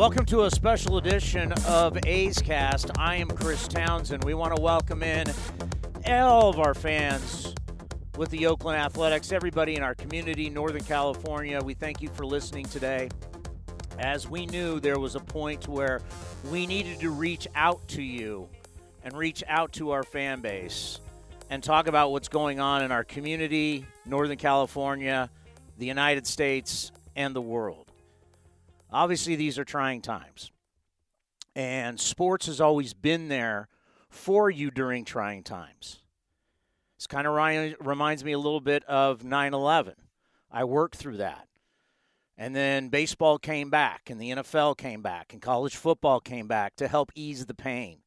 Welcome to a special edition of A's Cast. I am Chris Townsend. We want to welcome in all of our fans with the Oakland Athletics, everybody in our community, Northern California. We thank you for listening today. As we knew, there was a point where we needed to reach out to you and reach out to our fan base and talk about what's going on in our community, Northern California, the United States, and the world. Obviously, these are trying times. And sports has always been there for you during trying times. This kind of reminds me a little bit of 9 11. I worked through that. And then baseball came back, and the NFL came back, and college football came back to help ease the pain.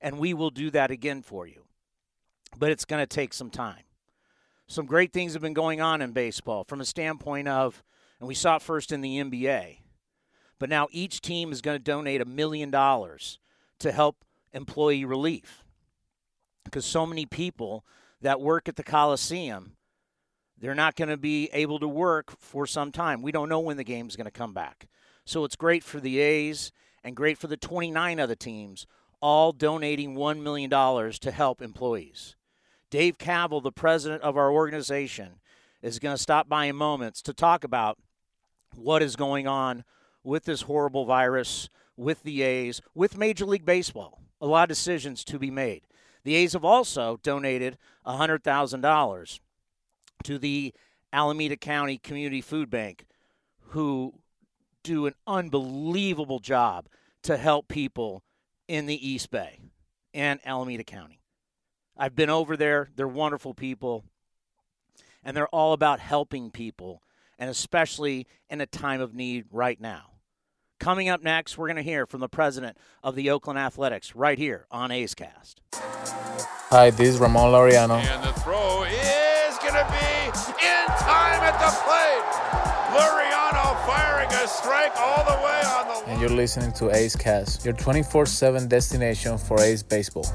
And we will do that again for you. But it's going to take some time. Some great things have been going on in baseball from a standpoint of, and we saw it first in the NBA but now each team is going to donate a million dollars to help employee relief because so many people that work at the Coliseum they're not going to be able to work for some time. We don't know when the game's going to come back. So it's great for the A's and great for the 29 other teams, all donating $1 million to help employees. Dave Kaval, the president of our organization, is going to stop by in moments to talk about what is going on with this horrible virus, with the A's, with Major League Baseball. A lot of decisions to be made. The A's have also donated $100,000 to the Alameda County Community Food Bank, who do an unbelievable job to help people in the East Bay and Alameda County. I've been over there. They're wonderful people, and they're all about helping people, and especially in a time of need right now. Coming up next, we're going to hear from the president of the Oakland Athletics right here on A's Cast. Hi, this is Ramon Laureano. And the throw is going to be in time at the plate. Laureano firing a strike all the way on the. And you're listening to A's Cast, your 24 7 destination for A's baseball.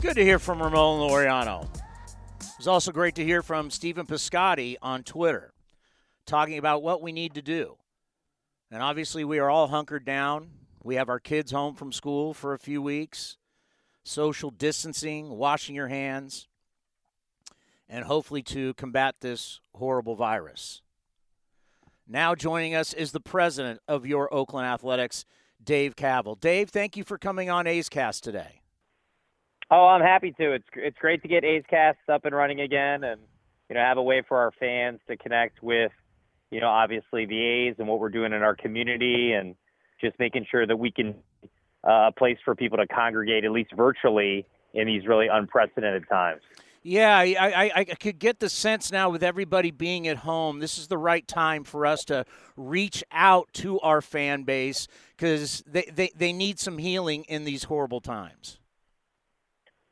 Good to hear from Ramon Laureano. It was also great to hear from Stephen Piscotty on Twitter talking about what we need to do. And obviously, we are all hunkered down. We have our kids home from school for a few weeks, social distancing, washing your hands, and hopefully to combat this horrible virus. Now joining us is the president of your Oakland Athletics, Dave Kaval. Dave, thank you for coming on A's Cast today. Oh, I'm happy to. It's it's great to get A's Cast up and running again, and you know have a way for our fans to connect with, you know, obviously the A's and what we're doing in our community, and just making sure that we can uh, a place for people to congregate at least virtually in these really unprecedented times. Yeah, I, I, I could get the sense now with everybody being at home, this is the right time for us to reach out to our fan base because they, they, they need some healing in these horrible times.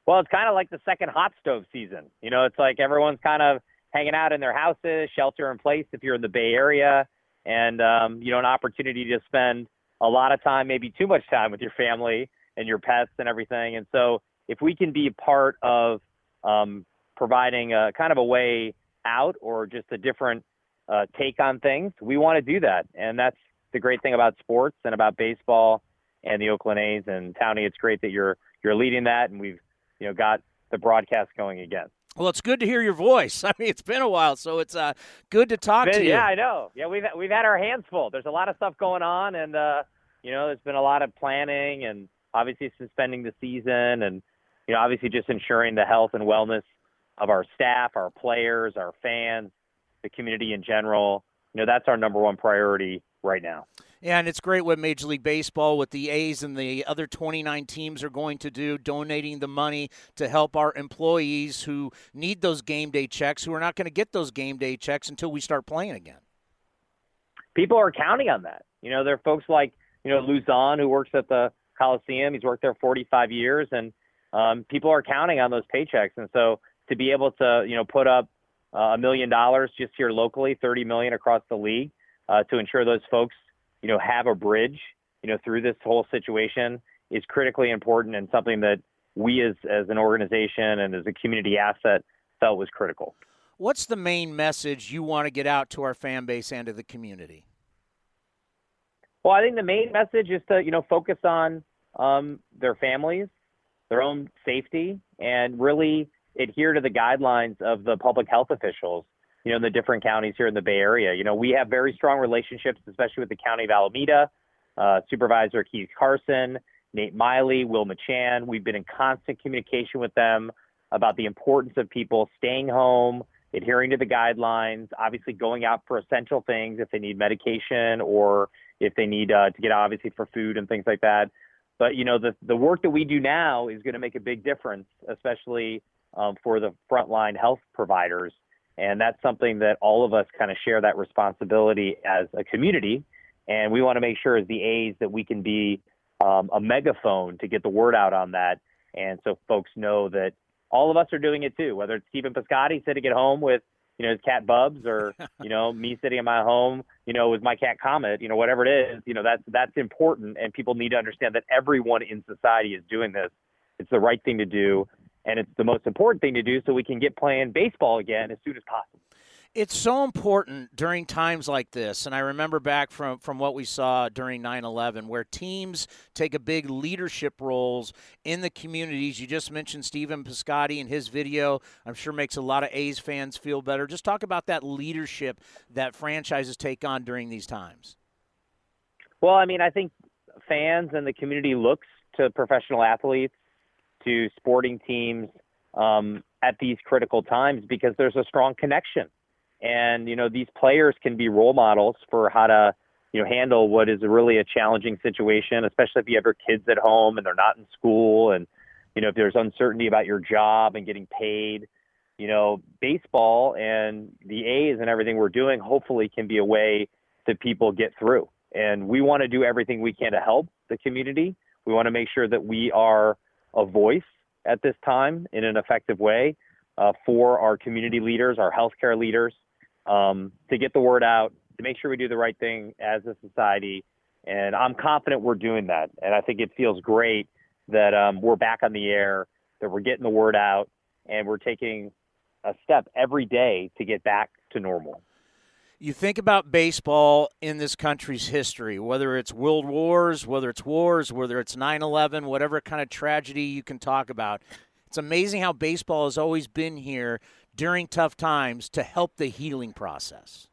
Well, it's kind of like the second hot stove season. You know, it's like everyone's kind of hanging out in their houses, shelter in place if you're in the Bay Area, and um, you know, an opportunity to spend a lot of time, maybe too much time with your family and your pets and everything. And so, if we can be a part of um, providing a kind of a way out or just a different uh, take on things, we want to do that. And that's the great thing about sports and about baseball and the Oakland A's and Townie. It's great that you're you're leading that, and we've you know, got the broadcast going again. Well, it's good to hear your voice. I mean, it's been a while, so it's uh, good to talk been, to you. Yeah, I know. Yeah, we've we've had our hands full. There's a lot of stuff going on, and uh, you know, there's been a lot of planning, and obviously suspending the season, and you know, obviously just ensuring the health and wellness of our staff, our players, our fans, the community in general. You know, that's our number one priority right now. And it's great what Major League Baseball, with the A's and the other 29 teams are going to do, donating the money to help our employees who need those game day checks, who are not going to get those game day checks until we start playing again. People are counting on that. You know, there are folks like, you know, Luzon, who works at the Coliseum. He's worked there 45 years, and um, people are counting on those paychecks. And so to be able to, you know, put up uh, a million dollars just here locally, 30 million across the league, uh, to ensure those folks you know, have a bridge, you know, through this whole situation is critically important and something that we as, as an organization and as a community asset felt was critical. What's the main message you want to get out to our fan base and to the community? Well, I think the main message is to, you know, focus on um, their families, their own safety, and really adhere to the guidelines of the public health officials you know, in the different counties here in the Bay Area. You know, we have very strong relationships, especially with the County of Alameda, uh, Supervisor Keith Carson, Nate Miley, Wilma Chan. We've been in constant communication with them about the importance of people staying home, adhering to the guidelines, obviously going out for essential things if they need medication or if they need uh, to get obviously for food and things like that. But you know, the the work that we do now is going to make a big difference, especially um, for the frontline health providers and that's something that all of us kind of share that responsibility as a community. And we want to make sure as the A's that we can be um, a megaphone to get the word out on that. And so folks know that all of us are doing it too, whether it's Stephen Piscotty sitting at home with, you know, his cat Bubs or, you know, me sitting in my home, you know, with my cat Comet, you know, whatever it is, you know, that's, that's important. And people need to understand that everyone in society is doing this. It's the right thing to do and it's the most important thing to do so we can get playing baseball again as soon as possible. It's so important during times like this, and I remember back from, from what we saw during 9/11, where teams take a big leadership roles in the communities. You just mentioned Stephen Piscotty and his video. I'm sure makes a lot of A's fans feel better. Just talk about that leadership that franchises take on during these times. Well, I mean, I think fans and the community looks to professional athletes to sporting teams um, at these critical times because there's a strong connection. And, you know, these players can be role models for how to, you know, handle what is really a challenging situation, especially if you have your kids at home and they're not in school and, you know, if there's uncertainty about your job and getting paid. You know, baseball and the A's and everything we're doing hopefully can be a way that people get through. And we want to do everything we can to help the community. We want to make sure that we are a voice at this time in an effective way uh, for our community leaders, our healthcare leaders, um, to get the word out, to make sure we do the right thing as a society. And I'm confident we're doing that. And I think it feels great that um, we're back on the air, that we're getting the word out, and we're taking a step every day to get back to normal you think about baseball in this country's history, whether it's world wars, whether it's wars, whether it's 9 11, whatever kind of tragedy you can talk about. It's amazing how baseball has always been here during tough times to help the healing process.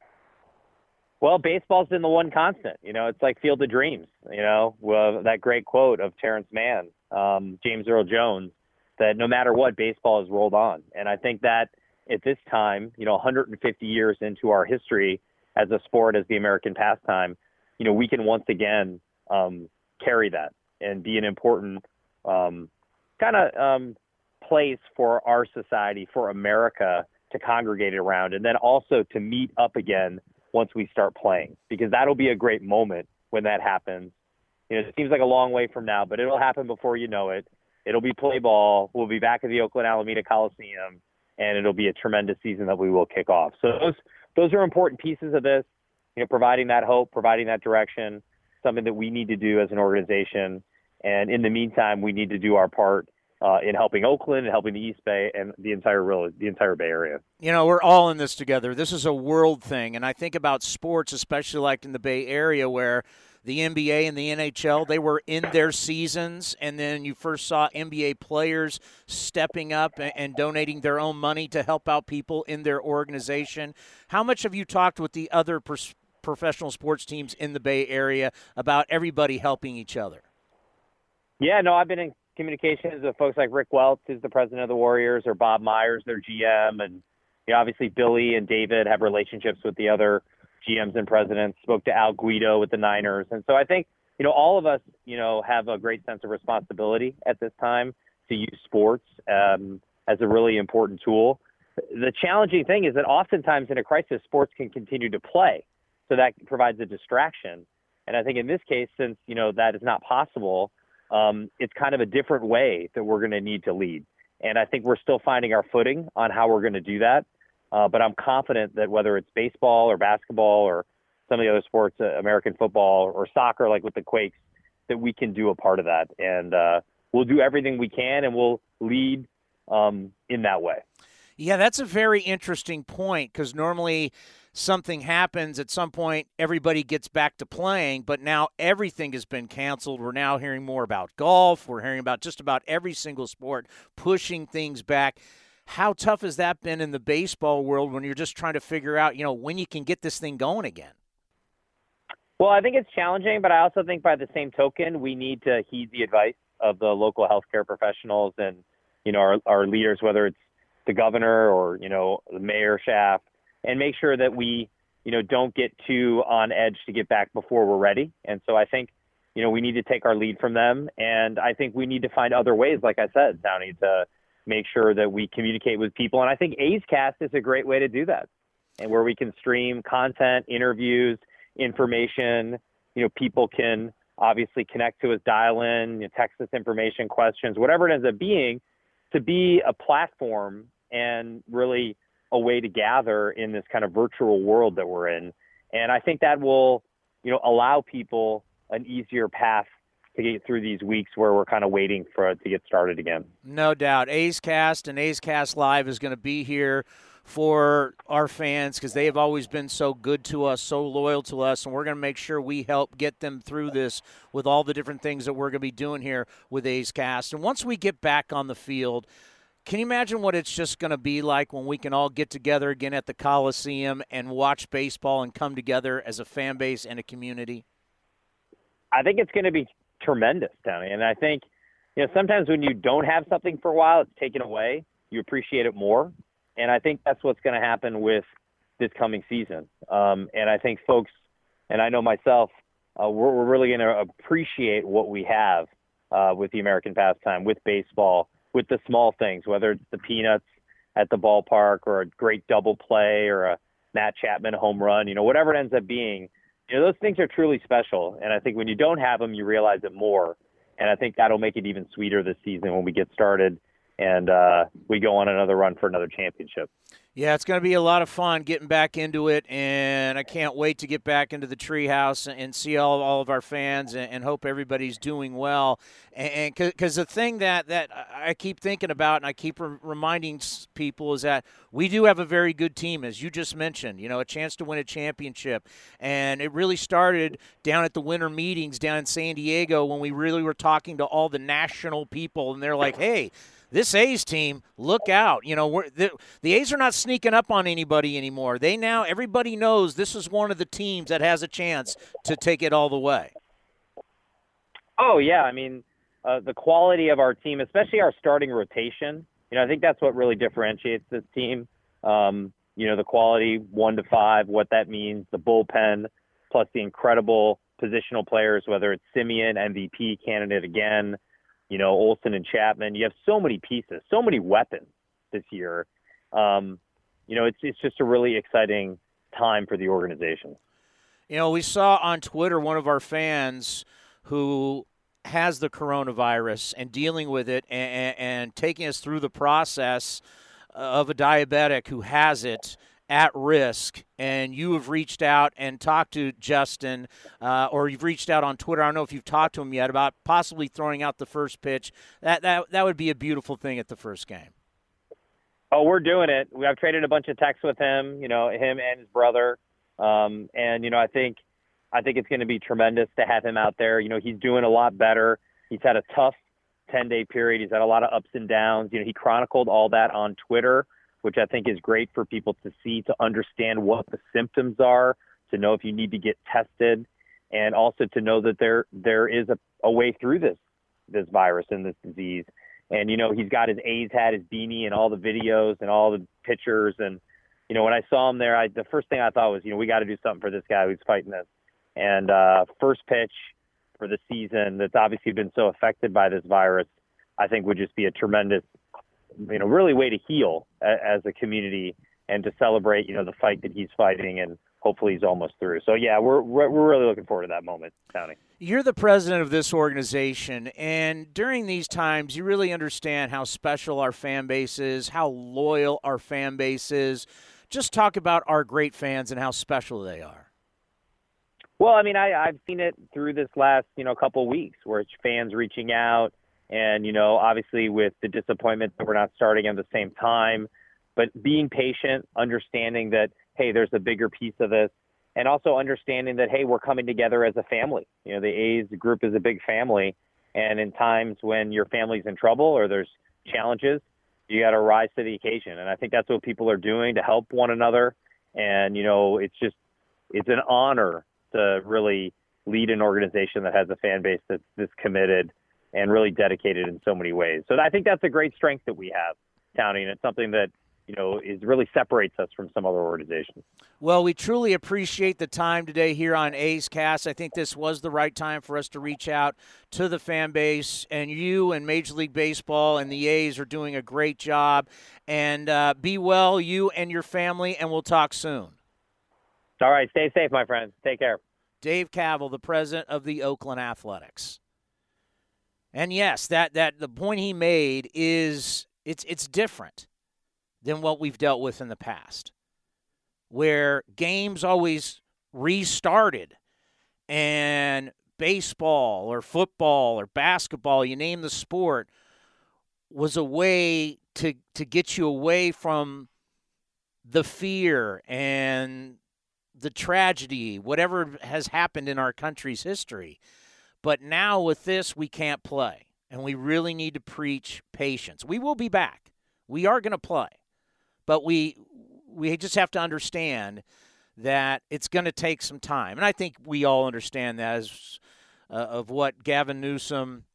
Well, baseball's been the one constant. You know, it's like Field of Dreams. You know, that great quote of Terrence Mann, um, James Earl Jones, that no matter what, baseball has rolled on. And I think that – at this time, you know, 150 years into our history as a sport, as the American pastime, you know, we can once again um, carry that and be an important um, kind of um, place for our society, for America to congregate around, and then also to meet up again once we start playing, because that'll be a great moment when that happens. You know, it seems like a long way from now, but it'll happen before you know it. It'll be play ball. We'll be back at the Oakland Alameda Coliseum and it'll be a tremendous season that we will kick off. So those those are important pieces of this. You know, providing that hope, providing that direction, something that we need to do as an organization. And in the meantime, we need to do our part uh, in helping Oakland and helping the East Bay and the entire real, the entire Bay Area. You know, we're all in this together. This is a world thing, and I think about sports, especially like in the Bay Area, where the NBA and the NHL, they were in their seasons, and then you first saw NBA players stepping up and, and donating their own money to help out people in their organization. How much have you talked with the other pers- professional sports teams in the Bay Area about everybody helping each other? Yeah, no, I've been in communications with folks like Rick Welts, who's the president of the Warriors, or Bob Myers, their GM, and you know, obviously Billy and David have relationships with the other GMs and presidents. Spoke to Al Guido with the Niners, and so I think you know all of us, you know, have a great sense of responsibility at this time to use sports um, as a really important tool. The challenging thing is that oftentimes in a crisis, sports can continue to play, so that provides a distraction. And I think in this case, since you know that is not possible, um, it's kind of a different way that we're going to need to lead. And I think we're still finding our footing on how we're going to do that. Uh, but I'm confident that whether it's baseball or basketball or some of the other sports, uh, American football or soccer, like with the Quakes, that we can do a part of that. And uh, we'll do everything we can and we'll lead um, in that way. Yeah, that's a very interesting point because normally something happens at some point, everybody gets back to playing, but now everything has been canceled. We're now hearing more about golf. We're hearing about just about every single sport pushing things back. How tough has that been in the baseball world when you're just trying to figure out, you know, when you can get this thing going again? Well, I think it's challenging, but I also think by the same token, we need to heed the advice of the local healthcare professionals and, you know, our, our leaders, whether it's the governor or, you know, the mayor Schaaf and make sure that we, you know, don't get too on edge to get back before we're ready. And so I think, you know, we need to take our lead from them. And I think we need to find other ways, like I said, Townie, to make sure that we communicate with people. And I think A's is a great way to do that. And where we can stream content, interviews, information, you know, people can obviously connect to us, dial in, you know, text us information, questions, whatever it ends up being, to be a platform and really a way to gather in this kind of virtual world that we're in. And I think that will, you know, allow people an easier path to get through these weeks where we're kind of waiting for it to get started again. No doubt. A's Cast and A's Cast Live is going to be here for our fans because they have always been so good to us, so loyal to us, and we're going to make sure we help get them through this with all the different things that we're going to be doing here with A's Cast. And once we get back on the field, can you imagine what it's just going to be like when we can all get together again at the Coliseum and watch baseball and come together as a fan base and a community? I think it's going to be tremendous, Tony. And I think, you know, sometimes when you don't have something for a while, it's taken away. You appreciate it more. And I think that's what's going to happen with this coming season. Um, and I think folks, and I know myself, uh, we're, we're really going to appreciate what we have uh, with the American pastime, with baseball with the small things, whether it's the peanuts at the ballpark or a great double play or a Matt Chapman home run, you know, whatever it ends up being, you know, those things are truly special. And I think when you don't have them, you realize it more. And I think that'll make it even sweeter this season when we get started and uh, we go on another run for another championship. Yeah, it's going to be a lot of fun getting back into it, and I can't wait to get back into the treehouse and see all, all of our fans and, and hope everybody's doing well. And because the thing that, that I keep thinking about and I keep re- reminding people is that we do have a very good team, as you just mentioned, you know, a chance to win a championship. And it really started down at the winter meetings down in San Diego when we really were talking to all the national people, and they're like, hey, this A's team, look out. You know, the, the A's are not sneaking up on anybody anymore. They now, everybody knows this is one of the teams that has a chance to take it all the way. Oh, yeah. I mean, uh, the quality of our team, especially our starting rotation, you know, I think that's what really differentiates this team. Um, you know, the quality one to five, what that means, the bullpen, plus the incredible positional players, whether it's Semien, MVP candidate again, you know, Olson and Chapman. You have so many pieces, so many weapons this year. Um, you know, it's it's just a really exciting time for the organization. You know, we saw on Twitter one of our fans who has the coronavirus and dealing with it and, and taking us through the process of a diabetic who has it at risk and you have reached out and talked to Justin uh, or you've reached out on Twitter, I don't know if you've talked to him yet about possibly throwing out the first pitch, that, that, that would be a beautiful thing at the first game. Oh, we're doing it. We have traded a bunch of texts with him, you know, him and his brother. Um, and, you know, I think I think it's going to be tremendous to have him out there. You know, he's doing a lot better. He's had a tough 10 day period. He's had a lot of ups and downs. You know, he chronicled all that on Twitter, which I think is great for people to see, to understand what the symptoms are, to know if you need to get tested, and also to know that there there is a, a way through this this virus and this disease. And you know, he's got his A's hat, his beanie, and all the videos and all the pictures. And you know, when I saw him there, I the first thing I thought was, you know, we got to do something for this guy who's fighting this. And uh, first pitch for the season that's obviously been so affected by this virus, I think would just be a tremendous, you know, really way to heal as a community and to celebrate, you know, the fight that he's fighting and hopefully he's almost through. So yeah, we're we're really looking forward to that moment, Tony. You're the president of this organization, and during these times, you really understand how special our fan base is, how loyal our fan base is. Just talk about our great fans and how special they are. Well, I mean, I, I've seen it through this last, you know, couple of weeks where it's fans reaching out, and you know, obviously with the disappointment that we're not starting at the same time, but being patient, understanding that hey, there's a bigger piece of this, and also understanding that hey, we're coming together as a family. You know, the A's group is a big family, and in times when your family's in trouble or there's challenges, you got to rise to the occasion, and I think that's what people are doing to help one another. And you know, it's just it's an honor to really lead an organization that has a fan base that's this committed and really dedicated in so many ways. So I think that's a great strength that we have, Townie, and it's something that you know is really separates us from some other organizations. Well, we truly appreciate the time today here on A's Cast. I think this was the right time for us to reach out to the fan base, and you and Major League Baseball and the A's are doing a great job. And uh, be well, you and your family, and we'll talk soon. All right, stay safe, my friends. Take care. Dave Kaval, the president of the Oakland Athletics. And yes, that that the point he made is it's it's different than what we've dealt with in the past. Where games always restarted and baseball or football or basketball, you name the sport, was a way to to get you away from the fear and the tragedy, whatever has happened in our country's history. But now with this, we can't play. And we really need to preach patience. We will be back. We are going to play. But we we just have to understand that it's going to take some time. And I think we all understand that as uh, of what Gavin Newsom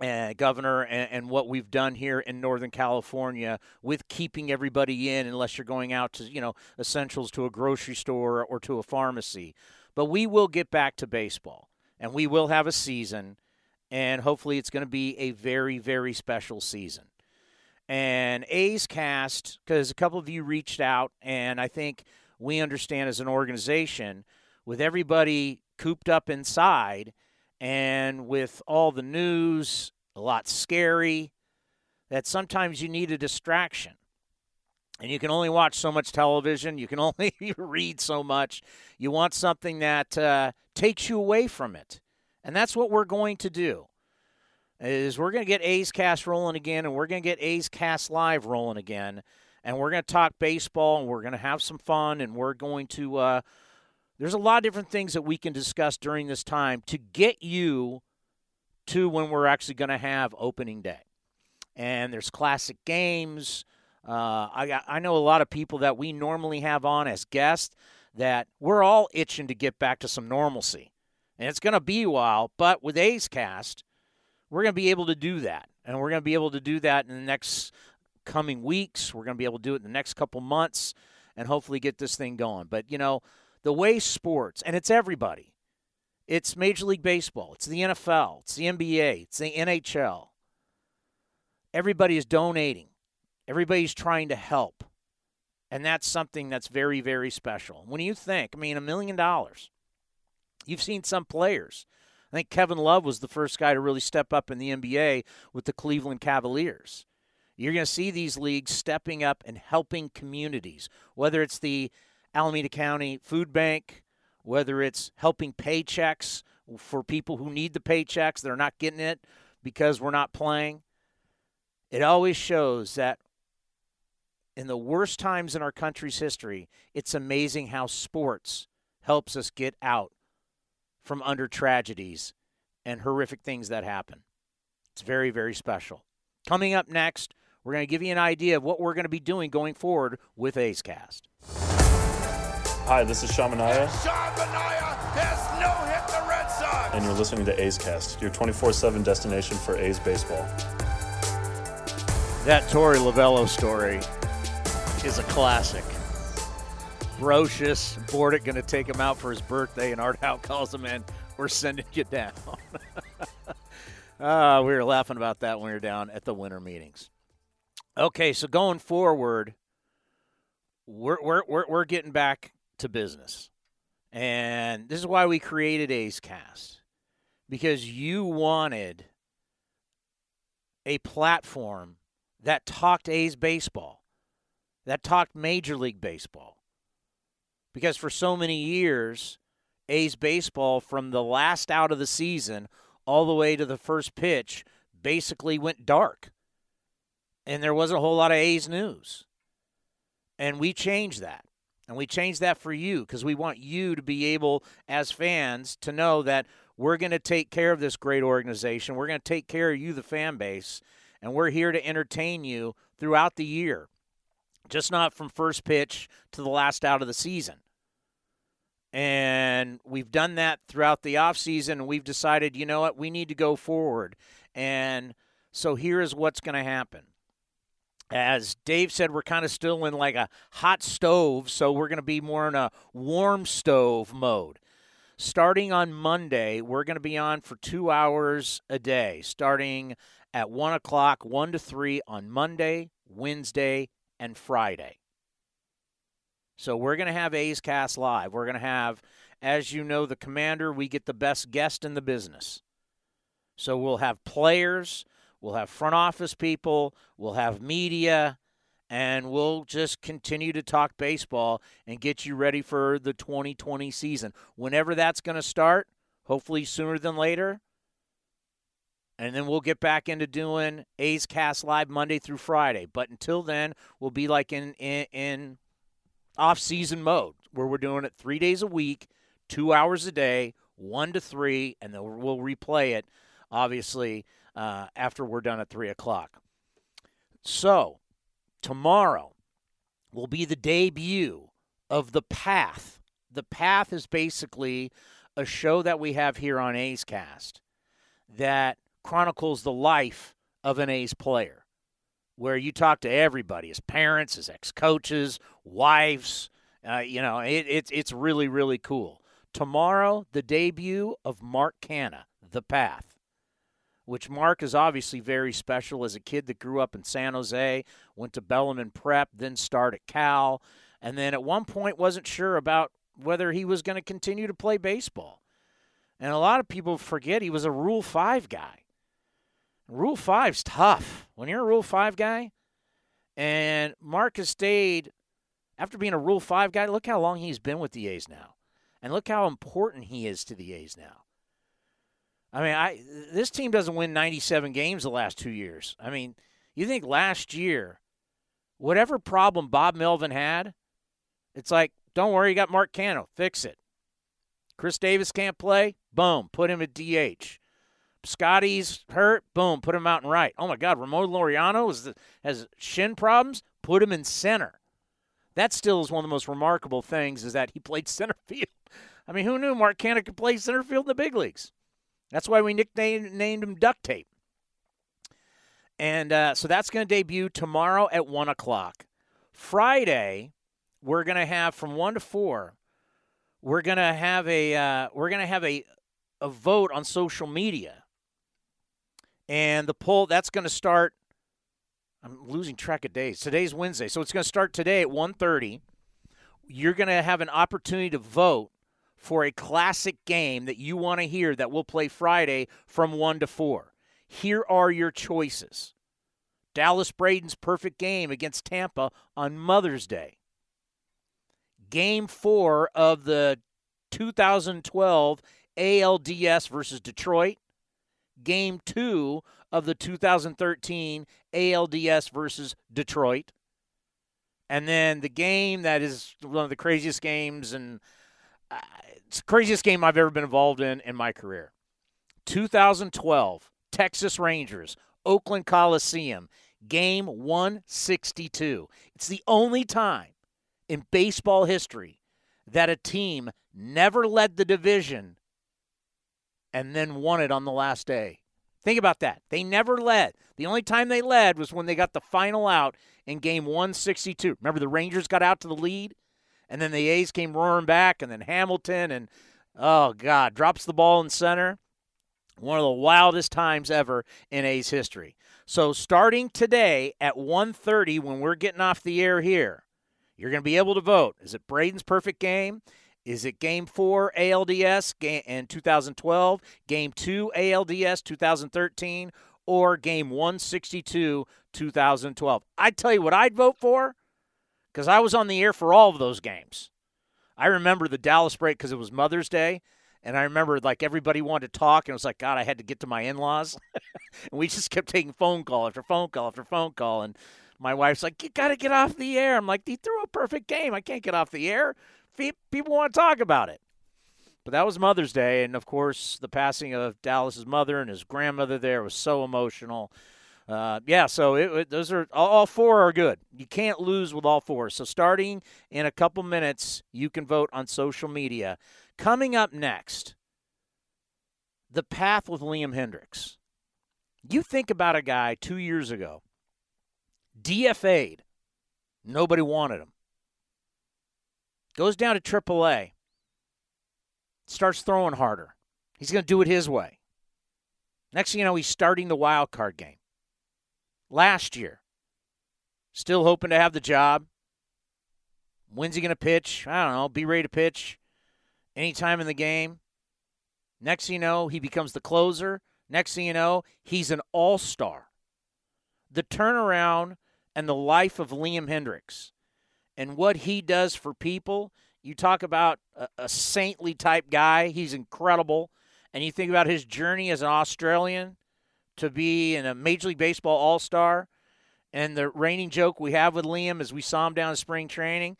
uh, governor and, and, what we've done here in Northern California with keeping everybody in unless you're going out to, you know, essentials to a grocery store or to a pharmacy. But we will get back to baseball and we will have a season and hopefully it's going to be a very, very special season. And A's Cast, because a couple of you reached out, and I think we understand as an organization, with everybody cooped up inside – and with all the news, a lot scary, that sometimes you need a distraction. And you can only watch so much television. You can only read so much. You want something that uh, takes you away from it. And that's what we're going to do. Is we're going to get A's Cast rolling again, and we're going to get A's Cast Live rolling again, and we're going to talk baseball, and we're going to have some fun, and we're going to uh, there's a lot of different things that we can discuss during this time to get you to when we're actually going to have opening day. And there's classic games. Uh, I, I know a lot of people that we normally have on as guests that we're all itching to get back to some normalcy. And it's going to be a while, but with A's Cast, we're going to be able to do that. And we're going to be able to do that in the next coming weeks. We're going to be able to do it in the next couple months and hopefully get this thing going. But, you know, the way sports, and it's everybody. It's Major League Baseball, it's the NFL, it's the NBA, it's the NHL. Everybody is donating. Everybody's trying to help. And that's something that's very, very special. When you think, I mean, a million dollars, you've seen some players. I think Kevin Love was the first guy to really step up in the NBA with the Cleveland Cavaliers. You're going to see these leagues stepping up and helping communities, whether it's the Alameda County Food Bank, whether it's helping paychecks for people who need the paychecks, they're not getting it because we're not playing. It always shows that in the worst times in our country's history, it's amazing how sports helps us get out from under tragedies and horrific things that happen. It's very, very special. Coming up next, we're going to give you an idea of what we're going to be doing going forward with A's Cast. Hi, this is Sean Manaea. Sean Manaea has no hit the Red Sox. And you're listening to A's Cast, your 24 7 destination for A's baseball. That Torey Lovullo story is a classic. Brosius, Bordick going to take him out for his birthday, and Art Howe calls him in. We're sending you down. uh, we were laughing about that when we were down at the winter meetings. Okay, so going forward, we're, we're, we're, we're getting back to business. And this is why we created A's Cast because you wanted a platform that talked A's baseball, that talked Major League Baseball. Because for so many years, A's baseball, from the last out of the season all the way to the first pitch, basically went dark. And there wasn't a whole lot of A's news. And we changed that. And we changed that for you because we want you to be able, as fans, to know that we're going to take care of this great organization. We're going to take care of you, the fan base, and we're here to entertain you throughout the year, just not from first pitch to the last out of the season. And we've done that throughout the offseason, we've decided, you know what, we need to go forward. And so here is what's going to happen. As Dave said, we're kind of still in like a hot stove, so we're going to be more in a warm stove mode. Starting on Monday, we're going to be on for two hours a day, starting at 1 o'clock, 1 to 3 on Monday, Wednesday, and Friday. So we're going to have A's Cast Live. We're going to have, as you know, the commander, we get the best guest in the business. So we'll have players, we'll have front office people, we'll have media, and we'll just continue to talk baseball and get you ready for the 2020 season. Whenever that's going to start, hopefully sooner than later, and then we'll get back into doing A's Cast Live Monday through Friday. But until then, we'll be like in in, in off season mode where we're doing it three days a week, two hours a day, one to three, and then we'll replay it obviously uh, after we're done at three o'clock. So tomorrow will be the debut of the Path. The Path is basically a show that we have here on A's Cast that chronicles the life of an A's player, where you talk to everybody, his parents, his ex coaches, wives. Uh, you know, it, it's it's really really cool. Tomorrow, the debut of Mark Canha, The Path, which Mark is obviously very special as a kid that grew up in San Jose, went to Bellarmine Prep, then started Cal, and then at one point wasn't sure about whether he was going to continue to play baseball. And a lot of people forget he was a Rule 5 guy. Rule Five's tough. When you're a Rule Five guy, and Mark has stayed after being a Rule Five guy. Look how long he's been with the A's now, and look how important he is to the A's now. I mean, I this team doesn't win 97 games the last two years. I mean, you think last year, whatever problem Bob Melvin had, it's like, don't worry, you got Mark Canha, fix it. Khris Davis can't play, boom, put him at DH. Scotty's hurt. Boom, put him out and right. Oh my God, Ramon Laureano has, has shin problems. Put him in center. That still is one of the most remarkable things is that he played center field. I mean, who knew Mark Canha could play center field in the big leagues? That's why we nicknamed named him Duct Tape. And uh, so that's going to debut tomorrow at one o'clock. Friday, we're going to have from one to four. We're going to have a uh, we're going to have a a vote on social media and the poll that's going to start. I'm losing track of days. Today's Wednesday, so it's going to start today at 1:30. You're going to have an opportunity to vote for a classic game that you want to hear that we'll play Friday from 1 to 4. Here are your choices. Dallas Braden's perfect game against Tampa on Mother's Day. Game 4 of the 2012 ALDS versus Detroit game two of the 2013 ALDS versus Detroit. And then the game that is one of the craziest games, and uh, it's the craziest game I've ever been involved in in my career. 2012, Texas Rangers, Oakland Coliseum, game 162. It's the only time in baseball history that a team never led the division and then won it on the last day. Think about that. They never led. The only time they led was when they got the final out in game 162. Remember, the Rangers got out to the lead, and then the A's came roaring back, and then Hamilton, and oh, God, drops the ball in center. One of the wildest times ever in A's history. So starting today at 1.30 when we're getting off the air here, you're going to be able to vote. Is it Braden's perfect game? Is it game four ALDS in 2012, game two ALDS 2013, or game 162 2012? I'd tell you what I'd vote for because I was on the air for all of those games. I remember the Dallas break because it was Mother's Day. And I remember like everybody wanted to talk, and it was like, God, I had to get to my in laws. and we just kept taking phone call after phone call after phone call. And my wife's like, You got to get off the air. I'm like, He threw a perfect game. I can't get off the air. People want to talk about it. But that was Mother's Day. And of course, the passing of Dallas's mother and his grandmother there was so emotional. Uh, yeah, so it, it, those are all four are good. You can't lose with all four. So starting in a couple minutes, you can vote on social media. Coming up next, the path with Liam Hendriks. You think about a guy two years ago, DFA'd, nobody wanted him. Goes down to AAA, starts throwing harder. He's going to do it his way. Next thing you know, he's starting the wild card game. Last year, still hoping to have the job. When's he going to pitch? I don't know. Be ready to pitch anytime in the game. Next thing you know, he becomes the closer. Next thing you know, he's an all star. The turnaround and the life of Liam Hendriks and what he does for people. You talk about a, a saintly type guy, he's incredible. And you think about his journey as an Australian to be in a Major League Baseball all star. And the reigning joke we have with Liam is we saw him down in spring training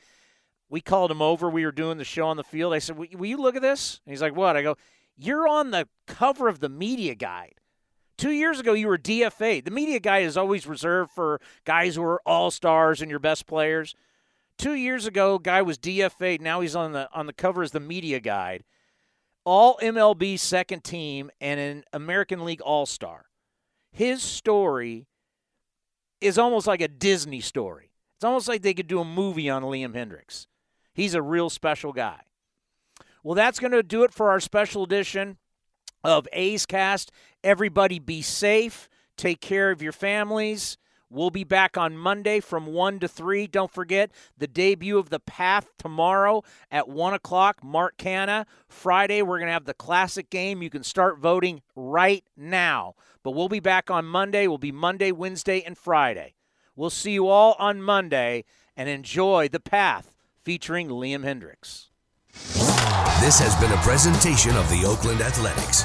we called him over. We were doing the show on the field. I said, Will you look at this? And he's like, What? I go, You're on the cover of the media guide. Two years ago, you were DFA. The media guide is always reserved for guys who are all stars and your best players. Two years ago, guy was DFA. Now he's on the on the cover as the media guide. All MLB second team and an American League All Star. His story is almost like a Disney story. It's almost like they could do a movie on Liam Hendriks. He's a real special guy. Well, that's going to do it for our special edition of A's Cast. Everybody be safe. Take care of your families. We'll be back on Monday from 1 to 3. Don't forget the debut of The Path tomorrow at 1 o'clock, Mark Canha. Friday, we're going to have the classic game. You can start voting right now. But we'll be back on Monday. We'll be Monday, Wednesday, and Friday. We'll see you all on Monday and enjoy The Path featuring Liam Hendriks. This has been a presentation of the Oakland Athletics.